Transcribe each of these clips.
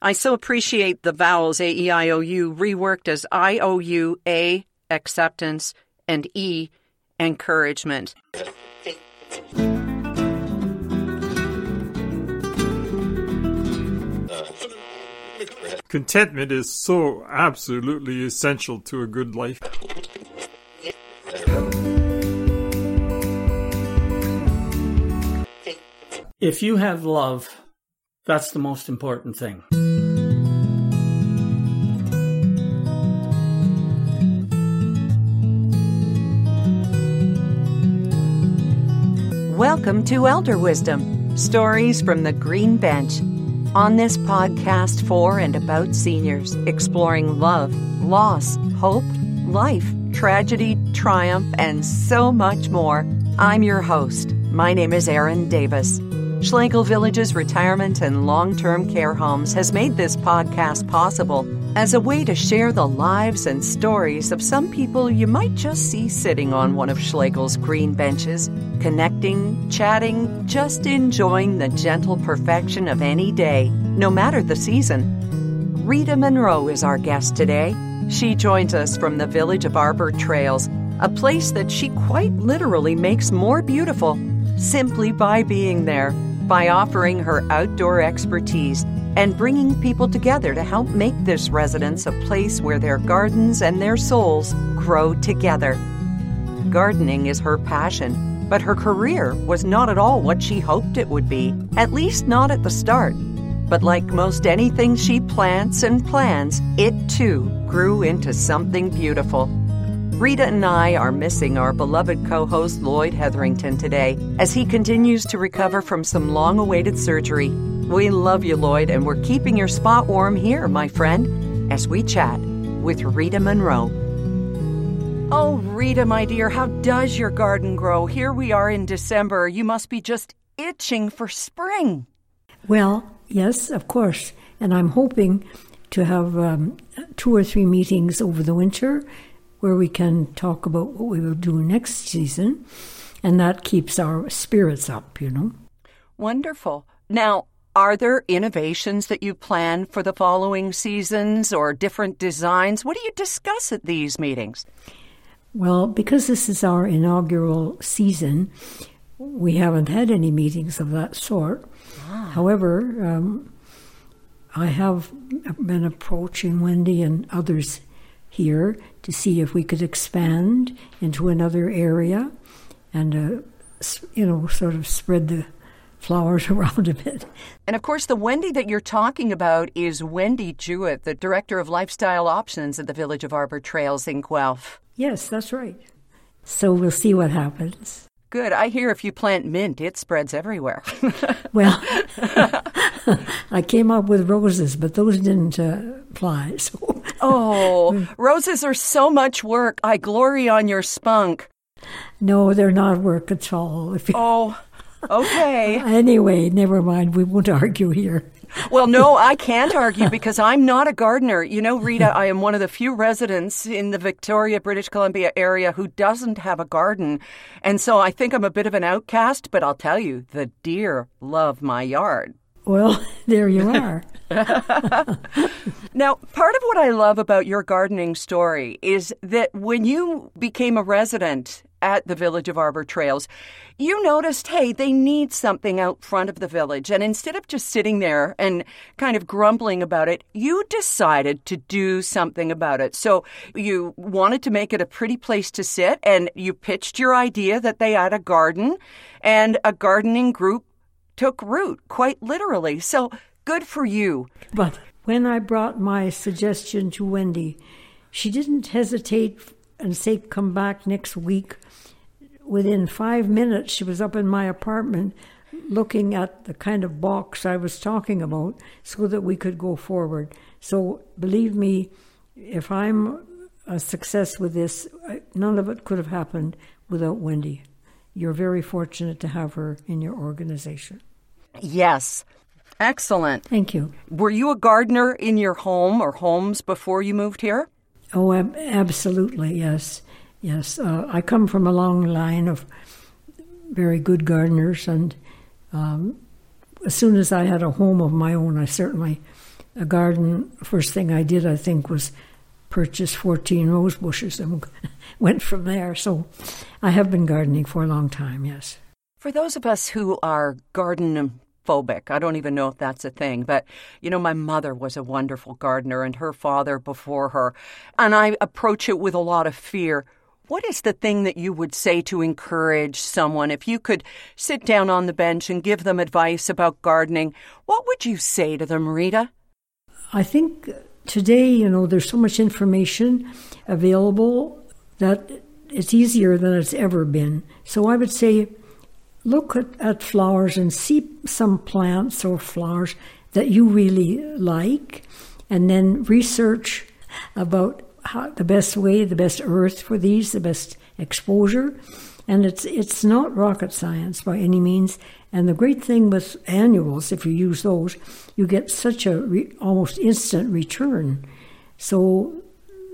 I so appreciate the vowels A, E, I, O, U reworked as I, O, U, A, acceptance, and E, encouragement. Contentment is so absolutely essential to a good life. If you have love, that's the most important thing. Welcome to Elder Wisdom Stories from the Green Bench. On this podcast for and about seniors, exploring love, loss, hope, life, tragedy, triumph, and so much more, I'm your host. My name is Erin Davis. Schlegel Village's retirement and long term care homes has made this podcast possible as a way to share the lives and stories of some people you might just see sitting on one of Schlegel's green benches, connecting, chatting, just enjoying the gentle perfection of any day, no matter the season. Rita Monroe is our guest today. She joins us from the village of Arbor Trails, a place that she quite literally makes more beautiful simply by being there by offering her outdoor expertise and bringing people together to help make this residence a place where their gardens and their souls grow together. Gardening is her passion, but her career was not at all what she hoped it would be, at least not at the start. But like most anything she plants and plans, it too grew into something beautiful. Rita and I are missing our beloved co host Lloyd Hetherington today as he continues to recover from some long awaited surgery. We love you, Lloyd, and we're keeping your spot warm here, my friend, as we chat with Rita Monroe. Oh, Rita, my dear, how does your garden grow? Here we are in December. You must be just itching for spring. Well, yes, of course. And I'm hoping to have um, two or three meetings over the winter where we can talk about what we will do next season. And that keeps our spirits up, you know. Wonderful. Now, are there innovations that you plan for the following seasons or different designs? What do you discuss at these meetings? Well, because this is our inaugural season, we haven't had any meetings of that sort. Ah. However, um, I have been approaching Wendy and others here to see if we could expand into another area and, uh, you know, sort of spread the flowers around a bit. And of course, the Wendy that you're talking about is Wendy Jewett, the Director of Lifestyle Options at the Village of Arbor Trails in Guelph. Yes, that's right. So we'll see what happens. Good. I hear if you plant mint, it spreads everywhere. well, I came up with roses, but those didn't uh, fly. So. Oh, mm. roses are so much work. I glory on your spunk. No, they're not work at all. oh, okay. anyway, never mind. We won't argue here. Well, no, I can't argue because I'm not a gardener. You know, Rita, I am one of the few residents in the Victoria, British Columbia area who doesn't have a garden. And so I think I'm a bit of an outcast, but I'll tell you, the deer love my yard. Well, there you are. now, part of what I love about your gardening story is that when you became a resident at the village of Arbor Trails, you noticed, hey, they need something out front of the village. And instead of just sitting there and kind of grumbling about it, you decided to do something about it. So you wanted to make it a pretty place to sit and you pitched your idea that they had a garden and a gardening group took root, quite literally. So good for you. But when I brought my suggestion to Wendy, she didn't hesitate and say, come back next week. Within five minutes, she was up in my apartment looking at the kind of box I was talking about so that we could go forward. So, believe me, if I'm a success with this, none of it could have happened without Wendy. You're very fortunate to have her in your organization. Yes. Excellent. Thank you. Were you a gardener in your home or homes before you moved here? Oh, ab- absolutely, yes. Yes. Uh, I come from a long line of very good gardeners, and um, as soon as I had a home of my own, I certainly a garden. First thing I did, I think, was purchase 14 rose bushes and went from there. So I have been gardening for a long time, yes. For those of us who are garden phobic, I don't even know if that's a thing, but you know, my mother was a wonderful gardener and her father before her, and I approach it with a lot of fear. What is the thing that you would say to encourage someone? If you could sit down on the bench and give them advice about gardening, what would you say to them, Rita? I think today, you know, there's so much information available that it's easier than it's ever been. So I would say look at, at flowers and see some plants or flowers that you really like, and then research about how, the best way, the best earth for these, the best exposure. And it's it's not rocket science by any means. And the great thing with annuals, if you use those, you get such a re, almost instant return. So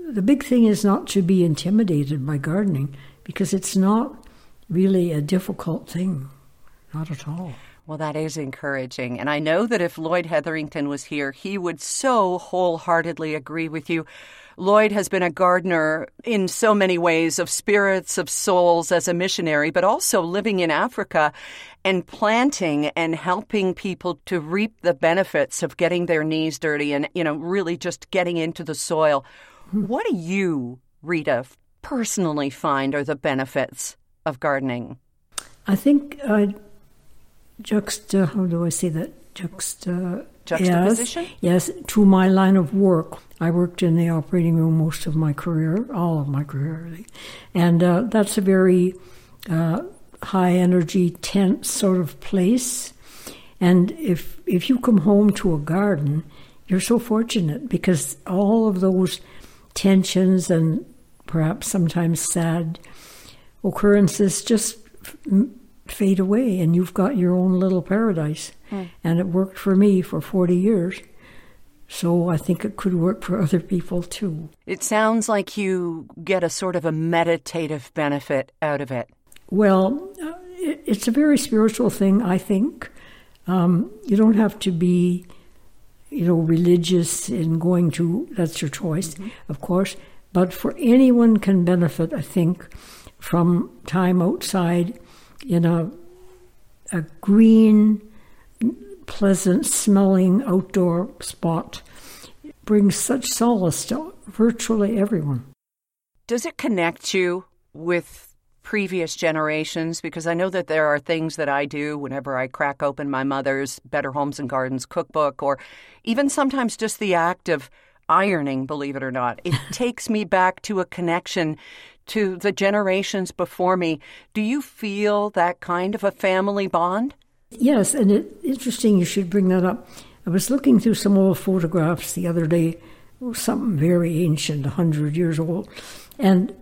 the big thing is not to be intimidated by gardening because it's not really a difficult thing. Not at all. Well, that is encouraging. And I know that if Lloyd Hetherington was here, he would so wholeheartedly agree with you. Lloyd has been a gardener in so many ways of spirits, of souls as a missionary, but also living in Africa and planting and helping people to reap the benefits of getting their knees dirty and, you know, really just getting into the soil. Hmm. What do you, Rita, personally find are the benefits of gardening? I think uh, juxta, how do I say that? Juxta. Juxtaposition? Yes, yes, to my line of work. I worked in the operating room most of my career, all of my career, really. And uh, that's a very uh, high energy, tense sort of place. And if if you come home to a garden, you're so fortunate because all of those tensions and perhaps sometimes sad occurrences just fade away and you've got your own little paradise. Mm. And it worked for me for 40 years. So I think it could work for other people too. It sounds like you get a sort of a meditative benefit out of it. Well, uh, it's a very spiritual thing, I think. Um, you don't have to be, you know, religious in going to, that's your choice, mm-hmm. of course. But for anyone can benefit, I think, from time outside in a, a green, pleasant smelling outdoor spot brings such solace to virtually everyone. Does it connect you with previous generations? Because I know that there are things that I do whenever I crack open my mother's Better Homes and Gardens cookbook, or even sometimes just the act of ironing, believe it or not. It takes me back to a connection to the generations before me. Do you feel that kind of a family bond? Yes, and it's interesting you should bring that up. I was looking through some old photographs the other day, something very ancient, 100 years old, and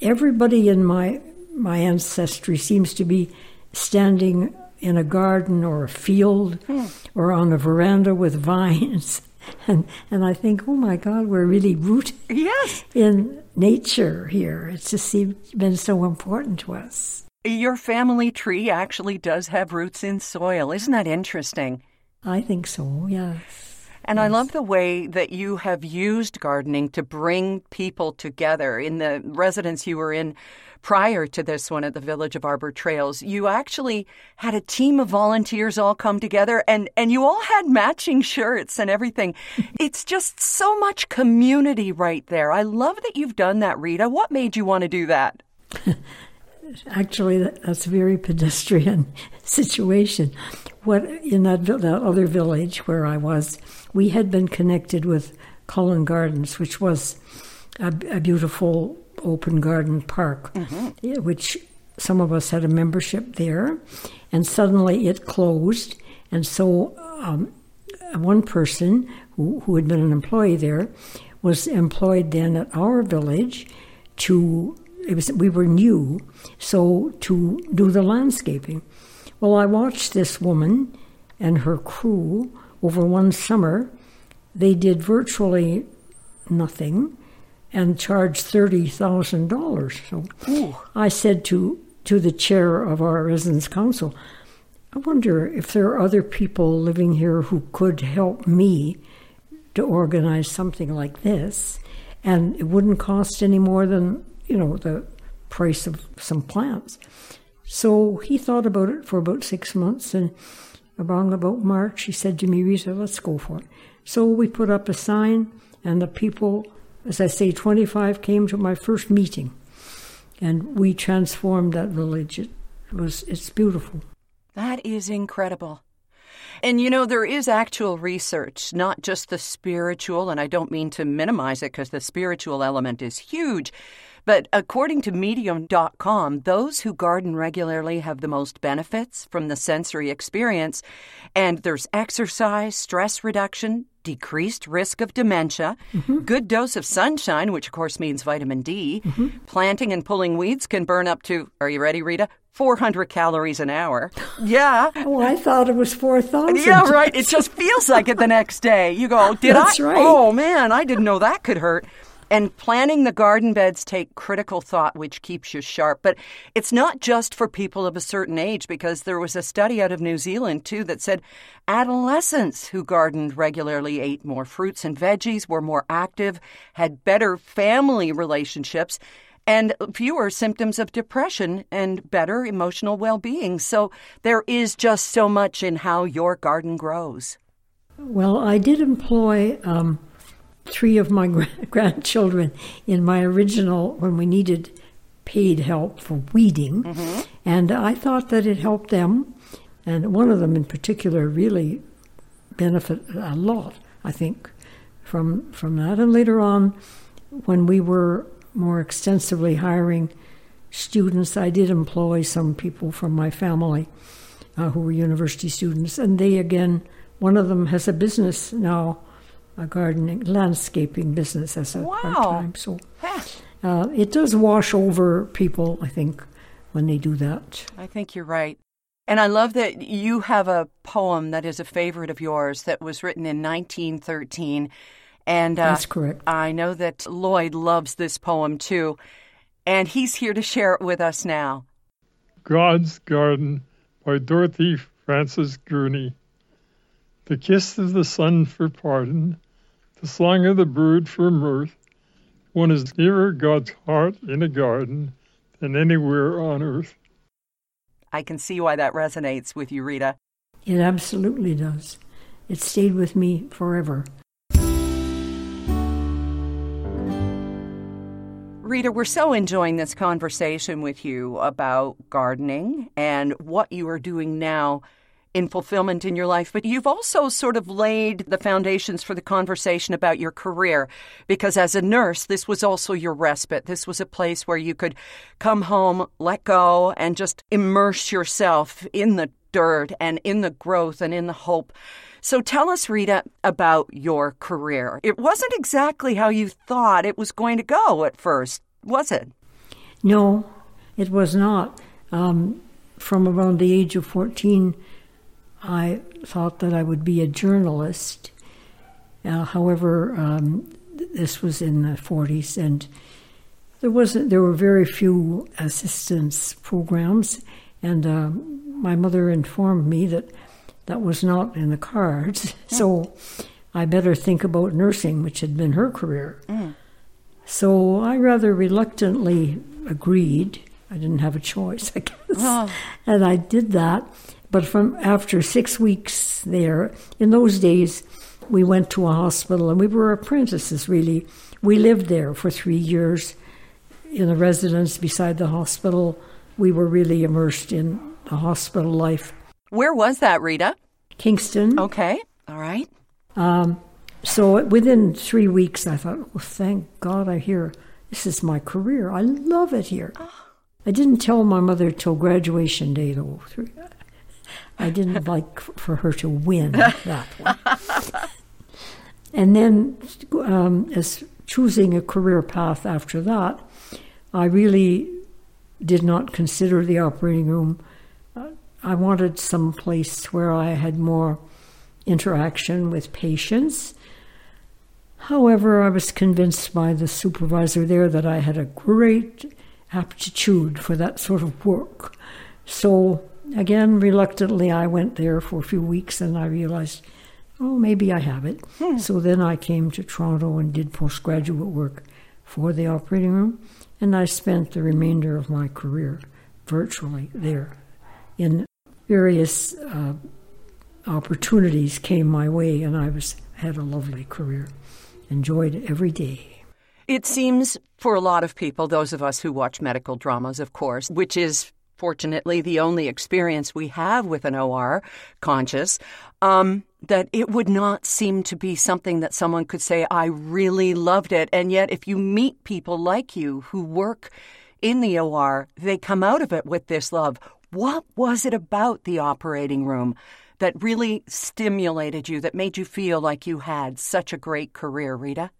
everybody in my my ancestry seems to be standing in a garden or a field hmm. or on a veranda with vines. And and I think, oh my God, we're really rooted yes. in nature here. It's just been so important to us. Your family tree actually does have roots in soil. Isn't that interesting? I think so, yes. And yes. I love the way that you have used gardening to bring people together. In the residence you were in prior to this one at the Village of Arbor Trails, you actually had a team of volunteers all come together and, and you all had matching shirts and everything. it's just so much community right there. I love that you've done that, Rita. What made you want to do that? actually that's a very pedestrian situation. What in that, that other village where I was, we had been connected with Cullen Gardens, which was a, a beautiful open garden park, mm-hmm. which some of us had a membership there, and suddenly it closed, and so um, one person who, who had been an employee there was employed then at our village to it was we were new, so to do the landscaping. Well, I watched this woman and her crew over one summer. They did virtually nothing and charged thirty thousand dollars. So Ooh. I said to to the chair of our residence council, I wonder if there are other people living here who could help me to organize something like this, and it wouldn't cost any more than, you know, the price of some plants. So he thought about it for about six months, and about March, he said to me, Rita, let's go for it. So we put up a sign, and the people, as I say, 25 came to my first meeting, and we transformed that village. It was, it's beautiful. That is incredible. And you know, there is actual research, not just the spiritual, and I don't mean to minimize it because the spiritual element is huge. But according to Medium.com, those who garden regularly have the most benefits from the sensory experience. And there's exercise, stress reduction, decreased risk of dementia, mm-hmm. good dose of sunshine, which of course means vitamin D. Mm-hmm. Planting and pulling weeds can burn up to, are you ready, Rita? 400 calories an hour. Yeah. oh, I thought it was 4,000. Yeah, right. It just feels like it the next day. You go, did That's I? Right. Oh, man, I didn't know that could hurt. And planning the garden beds take critical thought, which keeps you sharp. But it's not just for people of a certain age, because there was a study out of New Zealand, too, that said adolescents who gardened regularly ate more fruits and veggies, were more active, had better family relationships and fewer symptoms of depression and better emotional well being. So there is just so much in how your garden grows. Well, I did employ um, three of my grandchildren in my original when we needed paid help for weeding, mm-hmm. and I thought that it helped them, and one of them in particular really benefited a lot. I think from from that, and later on, when we were more extensively hiring students, I did employ some people from my family uh, who were university students, and they again, one of them has a business now a gardening, landscaping business as a wow. part time. So uh, it does wash over people, I think, when they do that. I think you're right. And I love that you have a poem that is a favorite of yours that was written in 1913. And uh, that's correct. I know that Lloyd loves this poem too. And he's here to share it with us now. God's Garden by Dorothy Frances Gurney. The kiss of the sun for pardon, the song of the bird for mirth. One is nearer God's heart in a garden than anywhere on earth. I can see why that resonates with you, Rita. It absolutely does. It stayed with me forever. Rita, we're so enjoying this conversation with you about gardening and what you are doing now in fulfillment in your life, but you've also sort of laid the foundations for the conversation about your career because as a nurse, this was also your respite. This was a place where you could come home, let go, and just immerse yourself in the dirt and in the growth and in the hope. So tell us, Rita, about your career. It wasn't exactly how you thought it was going to go at first, was it? No, it was not. Um, from around the age of 14, I thought that I would be a journalist. Uh, however, um, this was in the 40s, and there wasn't. There were very few assistance programs, and uh, my mother informed me that that was not in the cards. Mm. So I better think about nursing, which had been her career. Mm. So I rather reluctantly agreed. I didn't have a choice, I guess, oh. and I did that. But from after six weeks there, in those days, we went to a hospital and we were apprentices really. We lived there for three years in a residence beside the hospital. We were really immersed in the hospital life. Where was that, Rita? Kingston. Okay, all right. Um, so within three weeks, I thought, oh, thank God I'm here. this is my career. I love it here. Oh. I didn't tell my mother till graduation day, though. I didn't like for her to win that one. and then, um, as choosing a career path after that, I really did not consider the operating room. Uh, I wanted some place where I had more interaction with patients. However, I was convinced by the supervisor there that I had a great aptitude for that sort of work. So again, reluctantly, I went there for a few weeks and I realized, oh, maybe I have it. So then I came to Toronto and did postgraduate work for the operating room, and I spent the remainder of my career virtually there. In various uh, opportunities came my way, and I was had a lovely career. Enjoyed every day. It seems for a lot of people, those of us who watch medical dramas, of course, which is fortunately the only experience we have with an OR conscious, um, that it would not seem to be something that someone could say, I really loved it. And yet, if you meet people like you who work in the OR, they come out of it with this love. What was it about the operating room that really stimulated you, that made you feel like you had such a great career, Rita?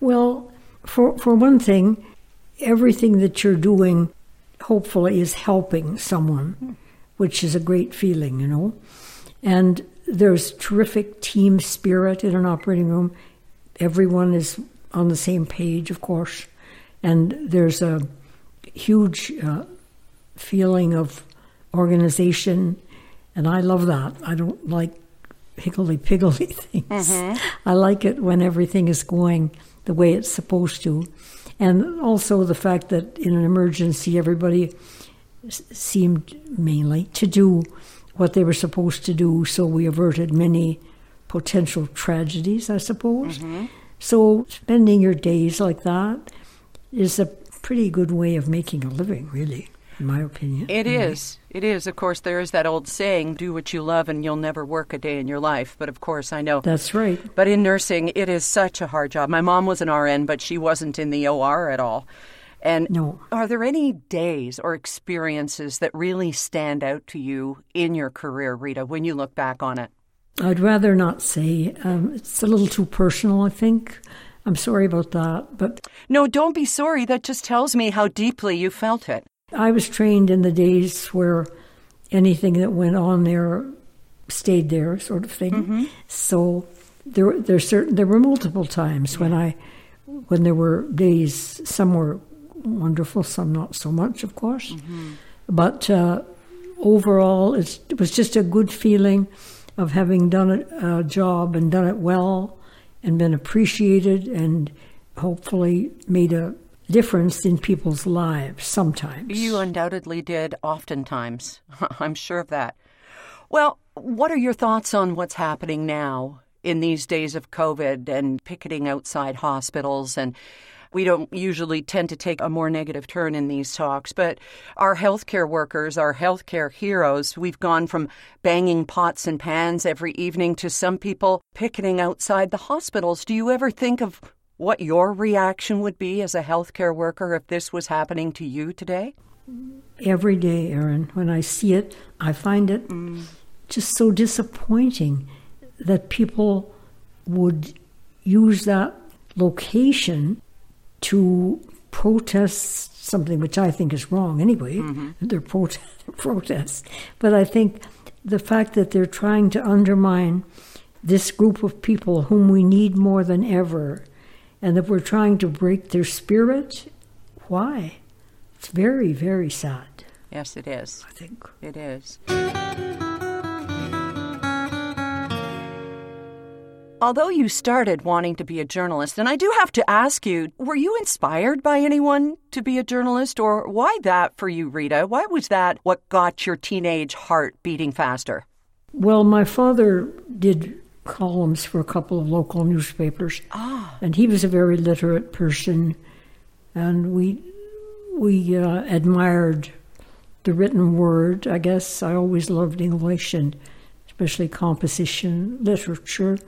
Well, for, for one thing, everything that you're doing hopefully is helping someone, which is a great feeling, you know. And there's terrific team spirit in an operating room. Everyone is on the same page, of course. And there's a huge uh, feeling of organization. And I love that. I don't like higgledy piggledy things. I like it when everything is going the way it's supposed to. And also the fact that in an emergency, everybody s- seemed mainly to do what they were supposed to do, so we averted many potential tragedies, I suppose. Mm-hmm. So spending your days like that is a pretty good way of making a living, really, in my opinion. It is. It is. Of course, there is that old saying, do what you love and you'll never work a day in your life. But of course, I know. That's right. But in nursing, it is such a hard job. My mom was an RN, but she wasn't in the OR at all. And No. are there any days or experiences that really stand out to you in your career, Rita, when you look back on it? I'd rather not say. Um, it's a little too personal, I think. I'm sorry about that. But No, don't be sorry. That just tells me how deeply you felt it. I was trained in the days where anything that went on there stayed there, sort of thing. So there, there certain there were multiple times when I, when there were days. Some were wonderful, some not so much, of course. But uh, overall, it's, it was just a good feeling of having done a, a job and done it well, and been appreciated, and hopefully made a difference in people's lives. Sometimes You undoubtedly did, oftentimes. I'm sure of that. Well, what are your thoughts on what's happening now in these days of COVID and picketing outside hospitals? And we don't usually tend to take a more negative turn in these talks, but our healthcare workers, our healthcare heroes, we've gone from banging pots and pans every evening to some people picketing outside the hospitals. Do you ever think of what your reaction would be as a healthcare worker if this was happening to you today? every day, Erin. When I see it, I find it mm. just so disappointing that people would use that location to protest something which I think is wrong anyway. Mm-hmm. They're protest, protests. But I think the fact that they're trying to undermine this group of people whom we need more than ever, and that we're trying to break their spirit, why? It's very, very sad, Yes, it is. I think. It is. Although you started wanting to be a journalist, and I do have to ask you, were you inspired by anyone to be a journalist, or why that for you, Rita? Why was that what got your teenage heart beating faster? Well, my father did columns for a couple of local newspapers, and he was a very literate person, and we we uh, admired the written word. I guess I always loved English and especially composition literature,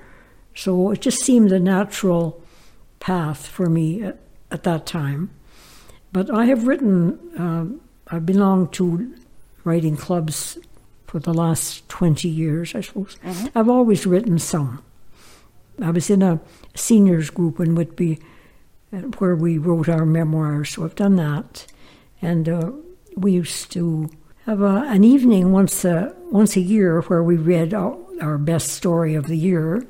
so it just seemed a natural path for me at, at that time. But I have written. Um, I belong to writing clubs for the last 20 years, I suppose. I've always written some. I was in a seniors group in Whitby uh, where we wrote our memoirs, so I've done that. And uh, we used to have a, an evening once a, once a year where we read our, our best story of the year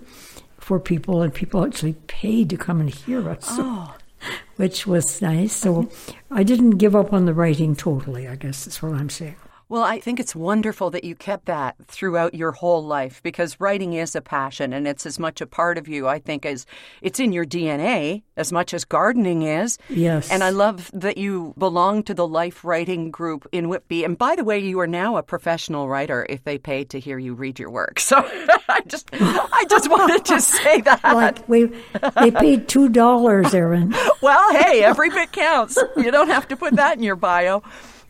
for people, and people actually paid to come and hear us. So, which was nice. So I didn't give up on the writing totally, I guess is what I'm saying. Well, I think it's wonderful that you kept that throughout your whole life because writing is a passion and it's as much a part of you, I think, as it's in your DNA as much as gardening is. Yes. And I love that you belong to the Life Writing Group in Whitby. And by the way, you are now a professional writer if they pay to hear you read your work. So I just I just wanted to say that. Like we, they paid two dollars, Erin. well, hey, every bit counts. You don't have to put that in your bio.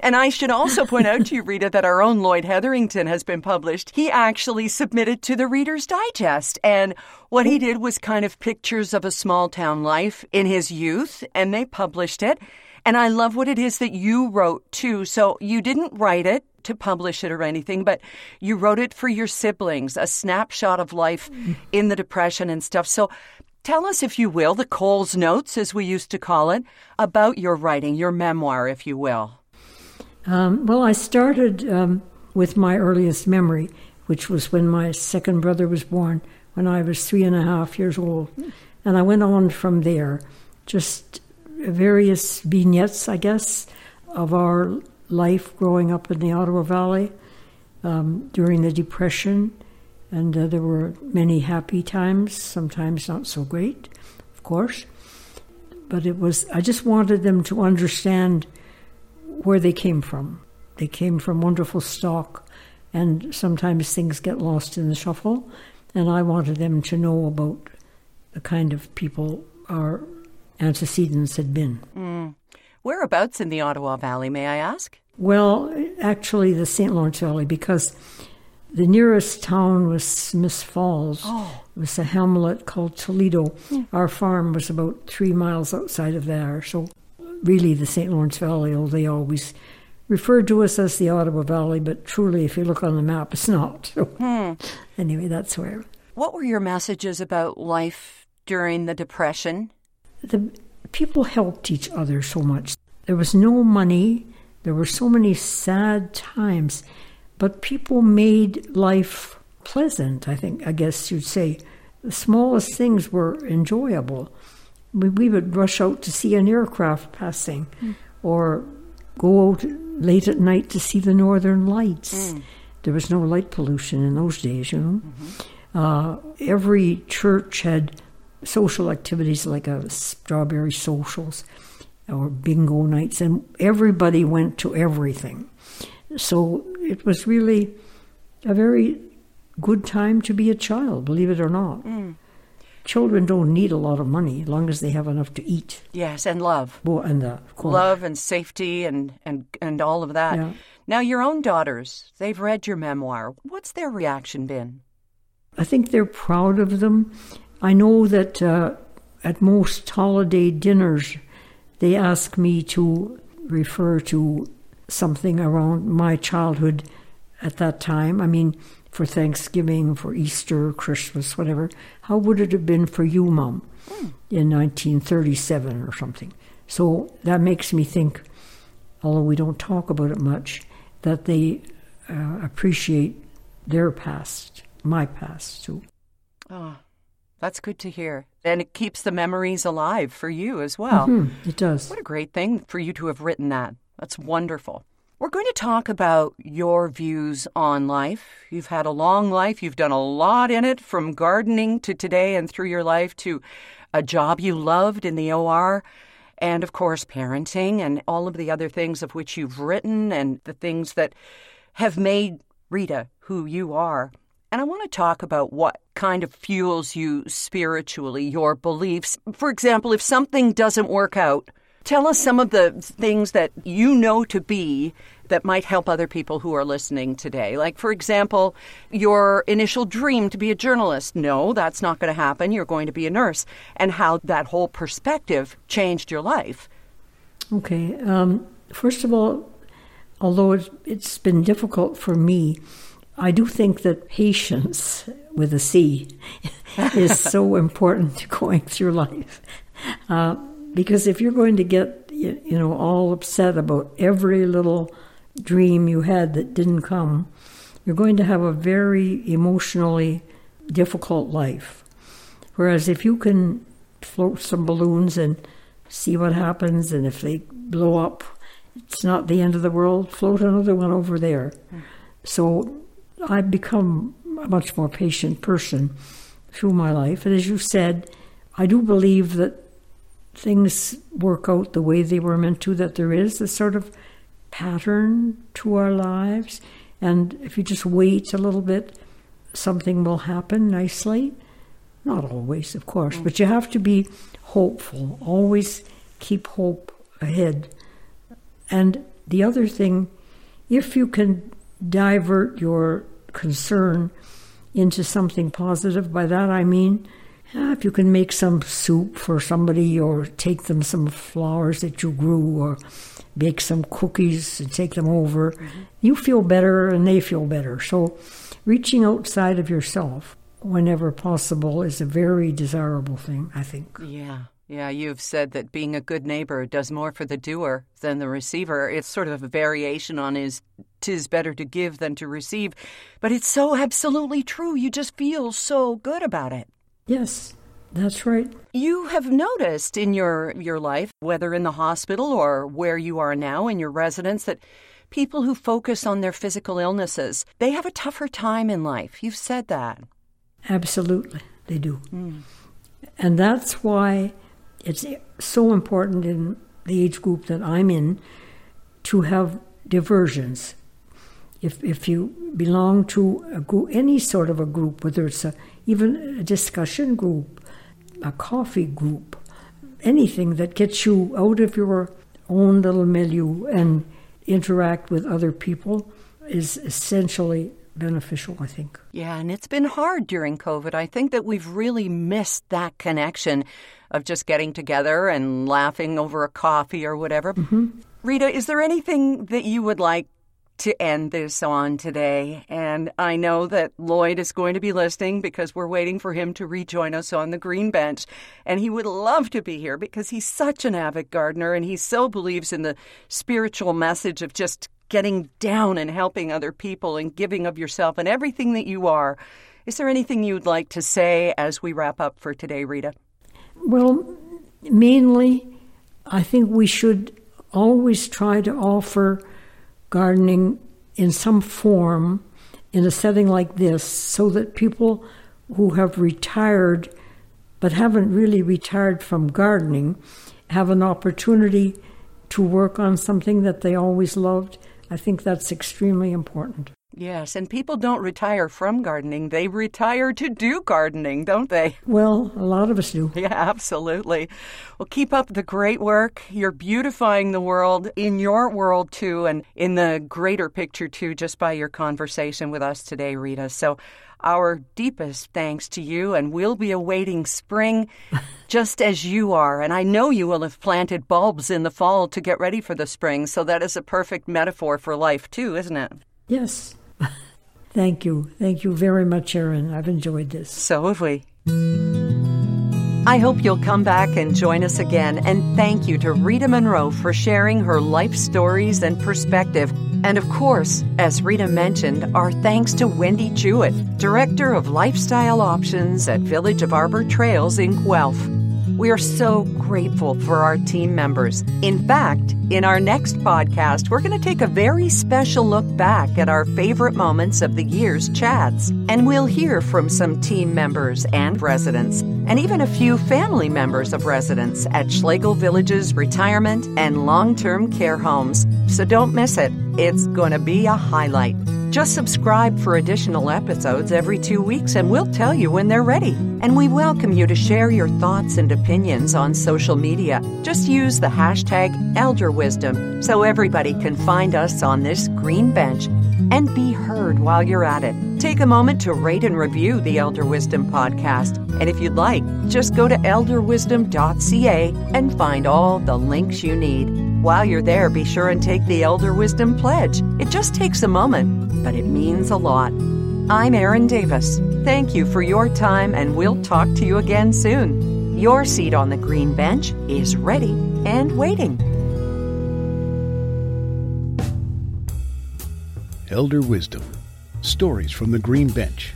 And I should also point out to you, Rita, that our own Lloyd Hetherington has been published. He actually submitted to the Reader's Digest. And what he did was kind of pictures of a small town life in his youth, and they published it. And I love what it is that you wrote too. So you didn't write it to publish it or anything, but you wrote it for your siblings, a snapshot of life in the Depression and stuff. So tell us, if you will, the Coles Notes, as we used to call it, about your writing, your memoir, if you will. Um, well, I started um, with my earliest memory, which was when my second brother was born, when I was three and a half years old. And I went on from there, just various vignettes, I guess, of our life growing up in the Ottawa Valley um, during the Depression. And uh, there were many happy times, sometimes not so great, of course. But it was, I just wanted them to understand where they came from. They came from wonderful stock, and sometimes things get lost in the shuffle. And I wanted them to know about the kind of people our antecedents had been. Mm. Whereabouts in the Ottawa Valley, may I ask? Well, actually, the St. Lawrence Valley, because the nearest town was Smith Falls. Oh. It was a hamlet called Toledo. Yeah. Our farm was about three miles outside of there. So really the St. Lawrence Valley, although they always referred to us as the Ottawa Valley, but truly, if you look on the map, it's not. So, hmm. anyway, that's where. What were your messages about life during the Depression? The people helped each other so much. There was no money. There were so many sad times, but people made life pleasant. I think, I guess you'd say, the smallest things were enjoyable we, we would rush out to see an aircraft passing mm. or go out late at night to see the northern lights. Mm. There was no light pollution in those days, you know. Mm-hmm. Uh, every church had social activities like a strawberry socials or bingo nights, and everybody went to everything. So it was really a very good time to be a child, believe it or not. Mm children don't need a lot of money as long as they have enough to eat. Yes, and love. Well, and uh, love and safety and, and, and all of that. Yeah. Now, your own daughters, they've read your memoir. What's their reaction been? I think they're proud of them. I know that uh, at most holiday dinners, they ask me to refer to something around my childhood at that time. I mean, for Thanksgiving, for Easter, Christmas, whatever. How would it have been for you, Mom, mm. in 1937 or something? So that makes me think, although we don't talk about it much, that they uh, appreciate their past, my past too. Oh, that's good to hear. And it keeps the memories alive for you as well. Mm-hmm, it does. What a great thing for you to have written that. That's wonderful. We're going to talk about your views on life. You've had a long life, you've done a lot in it from gardening to today and through your life to a job you loved in the OR, and of course, parenting and all of the other things of which you've written and the things that have made Rita who you are. And I want to talk about what kind of fuels you spiritually, your beliefs. For example, if something doesn't work out, Tell us some of the things that you know to be that might help other people who are listening today. Like, for example, your initial dream to be a journalist. No, that's not going to happen. You're going to be a nurse. And how that whole perspective changed your life. Okay. Um, first of all, although it's, it's been difficult for me, I do think that patience with a C is so important to going through life. Uh, because if you're going to get, you know, all upset about every little dream you had that didn't come, you're going to have a very emotionally difficult life. Whereas if you can float some balloons and see what happens, and if they blow up, it's not the end of the world. Float another one over there. So I've become a much more patient person through my life. And as you said, I do believe that things work out the way they were meant to, that there is a sort of pattern to our lives. And if you just wait a little bit, something will happen nicely. Not always, of course, mm. but you have to be hopeful. Always keep hope ahead. And the other thing, if you can divert your concern into something positive, by that I mean if you can make some soup for somebody or take them some flowers that you grew or bake some cookies and take them over, mm-hmm. you feel better and they feel better. So reaching outside of yourself whenever possible is a very desirable thing, I think. Yeah. Yeah, you've said that being a good neighbor does more for the doer than the receiver. It's sort of a variation on his tis better to give than to receive. But it's so absolutely true. You just feel so good about it. Yes, that's right. You have noticed in your, your life, whether in the hospital or where you are now in your residence, that people who focus on their physical illnesses, they have a tougher time in life. You've said that. Absolutely, they do. Mm. And that's why it's so important in the age group that I'm in to have diversions. If, if you belong to a group, any sort of a group, whether it's a, even a discussion group, a coffee group, anything that gets you out of your own little milieu and interact with other people is essentially beneficial, I think. Yeah, and it's been hard during COVID. I think that we've really missed that connection of just getting together and laughing over a coffee or whatever. Mm-hmm. Rita, is there anything that you would like to end this on today? And I know that Lloyd is going to be listening because we're waiting for him to rejoin us on the green bench. And he would love to be here because he's such an avid gardener and he so believes in the spiritual message of just getting down and helping other people and giving of yourself and everything that you are. Is there anything you'd like to say as we wrap up for today, Rita? Well, mainly, I think we should always try to offer gardening in some form in a setting like this so that people who have retired but haven't really retired from gardening have an opportunity to work on something that they always loved I think that's extremely important. Yes, and people don't retire from gardening. They retire to do gardening, don't they? Well, a lot of us do. Yeah, absolutely. Well, keep up the great work. You're beautifying the world in your world, too, and in the greater picture, too, just by your conversation with us today, Rita. So our deepest thanks to you, and we'll be awaiting spring just as you are. And I know you will have planted bulbs in the fall to get ready for the spring, so that is a perfect metaphor for life, too, isn't it? Yes. Thank you. Thank you very much, Erin. I've enjoyed this. So have we. I hope you'll come back and join us again. And thank you to Rita Monroe for sharing her life stories and perspective. And of course, as Rita mentioned, our thanks to Wendy Jewett, Director of Lifestyle Options at Village of Arbor Trails in Guelph. We are so grateful for our team members. In fact, in our next podcast, we're going to take a very special look back at our favorite moments of the year's chats. And we'll hear from some team members and residents, and even a few family members of residents at Schlegel Village's retirement and long term care homes. So don't miss it. It's going to be a highlight. Just subscribe for additional episodes every two weeks and we'll tell you when they're ready. And we welcome you to share your thoughts and opinions on social media. Just use the hashtag ElderWisdom so everybody can find us on this green bench and be heard while you're at it. Take a moment to rate and review the Elder Wisdom podcast. And if you'd like, just go to elderwisdom.ca and find all the links you need. While you're there, be sure and take the Elder Wisdom Pledge. It just takes a moment, but it means a lot. I'm Erin Davis. Thank you for your time, and we'll talk to you again soon. Your seat on the green bench is ready and waiting. Elder Wisdom Stories from the Green Bench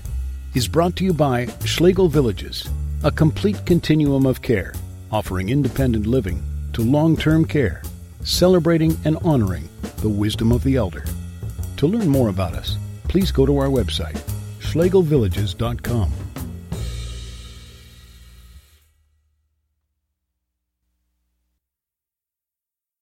is brought to you by Schlegel Villages, a complete continuum of care, offering independent living to long term care celebrating and honoring the wisdom of the elder. To learn more about us, please go to our website, schlegelvillages.com.